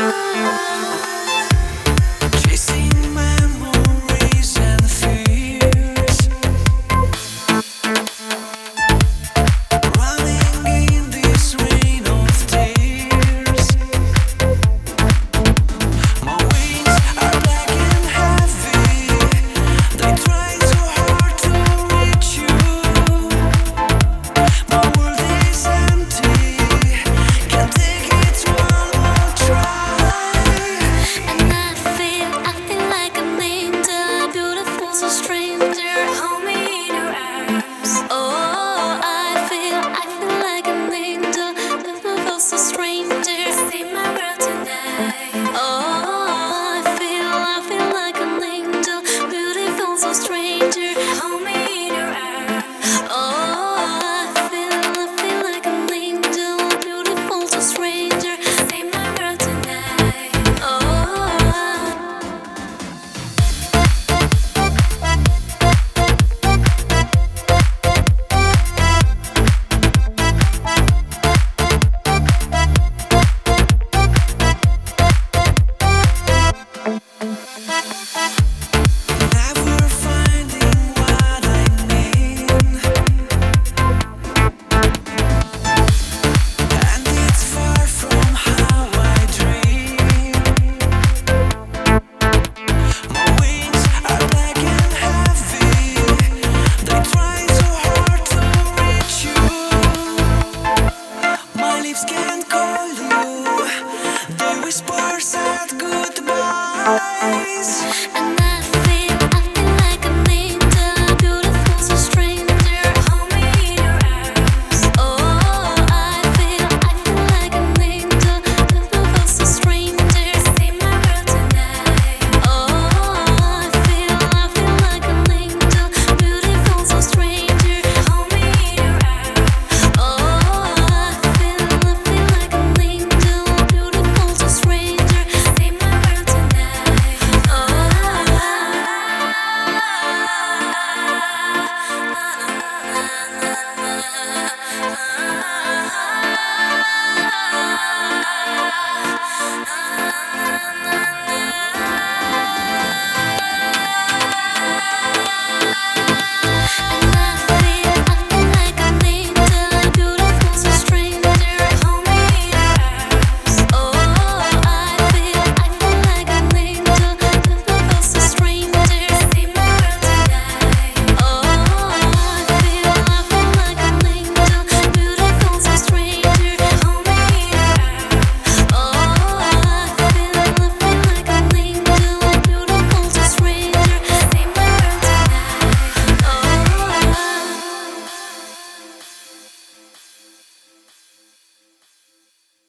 Música Bye.